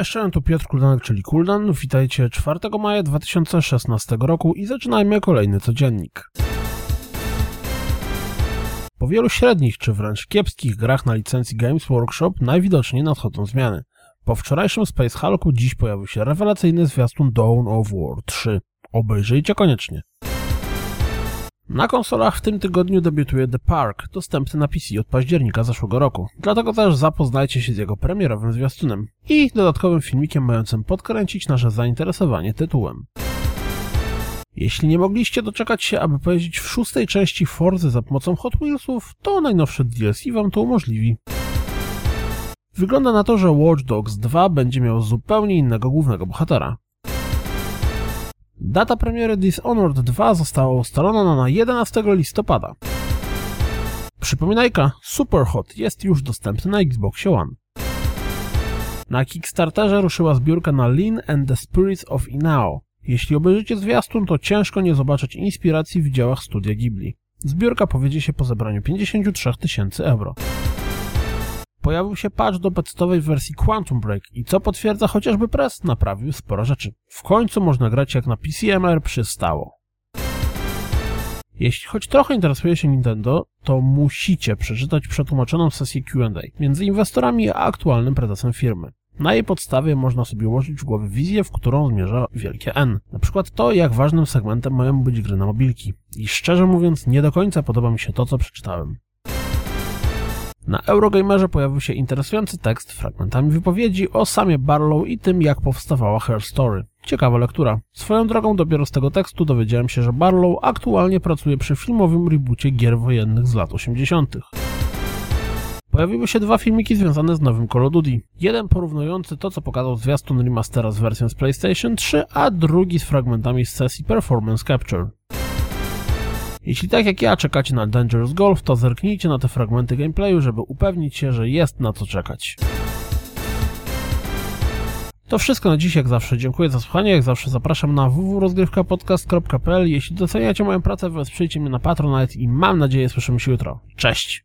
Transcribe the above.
Cześć, tu Piotr Kuldanek, czyli Kuldan. Witajcie 4 maja 2016 roku i zaczynajmy kolejny codziennik. Po wielu średnich czy wręcz kiepskich grach na licencji Games Workshop najwidoczniej nadchodzą zmiany. Po wczorajszym Space Hulku dziś pojawił się rewelacyjny zwiastun Dawn of War 3. Obejrzyjcie koniecznie. Na konsolach w tym tygodniu debiutuje The Park, dostępny na PC od października zeszłego roku. Dlatego też zapoznajcie się z jego premierowym zwiastunem i dodatkowym filmikiem mającym podkręcić nasze zainteresowanie tytułem. Jeśli nie mogliście doczekać się, aby pojeździć w szóstej części Forzy za pomocą Hot Wheelsów, to najnowsze DLC wam to umożliwi. Wygląda na to, że Watch Dogs 2 będzie miał zupełnie innego głównego bohatera. Data premiery Dishonored 2 została ustalona na 11 listopada. Przypominajka, Superhot jest już dostępny na Xbox One. Na Kickstarterze ruszyła zbiórka na Lean and the Spirits of Inao. Jeśli obejrzycie zwiastun, to ciężko nie zobaczyć inspiracji w dziełach studia Ghibli. Zbiórka powiedzie się po zebraniu 53 tysięcy euro. Pojawił się patch do podstawowej wersji Quantum Break i co potwierdza chociażby press, naprawił sporo rzeczy. W końcu można grać jak na PCMR przystało. Jeśli choć trochę interesuje się Nintendo, to musicie przeczytać przetłumaczoną sesję Q&A między inwestorami a aktualnym prezesem firmy. Na jej podstawie można sobie ułożyć w głowie wizję, w którą zmierza wielkie N. Na przykład to, jak ważnym segmentem mają być gry na mobilki. I szczerze mówiąc, nie do końca podoba mi się to, co przeczytałem. Na Eurogamerze pojawił się interesujący tekst fragmentami wypowiedzi o samie Barlow i tym, jak powstawała Her Story. Ciekawa lektura. Swoją drogą dopiero z tego tekstu dowiedziałem się, że Barlow aktualnie pracuje przy filmowym reboocie gier wojennych z lat 80. Pojawiły się dwa filmiki związane z nowym Call of Duty. Jeden porównujący to, co pokazał zwiastun remastera z wersją z PlayStation 3, a drugi z fragmentami z sesji Performance Capture. Jeśli tak jak ja czekacie na Dangerous Golf, to zerknijcie na te fragmenty gameplayu, żeby upewnić się, że jest na co czekać. To wszystko na dziś, jak zawsze. Dziękuję za słuchanie, jak zawsze zapraszam na www.rozgrywkapodcast.pl Jeśli doceniacie moją pracę, wesprzyjcie mnie na Patronite i mam nadzieję słyszymy się jutro. Cześć!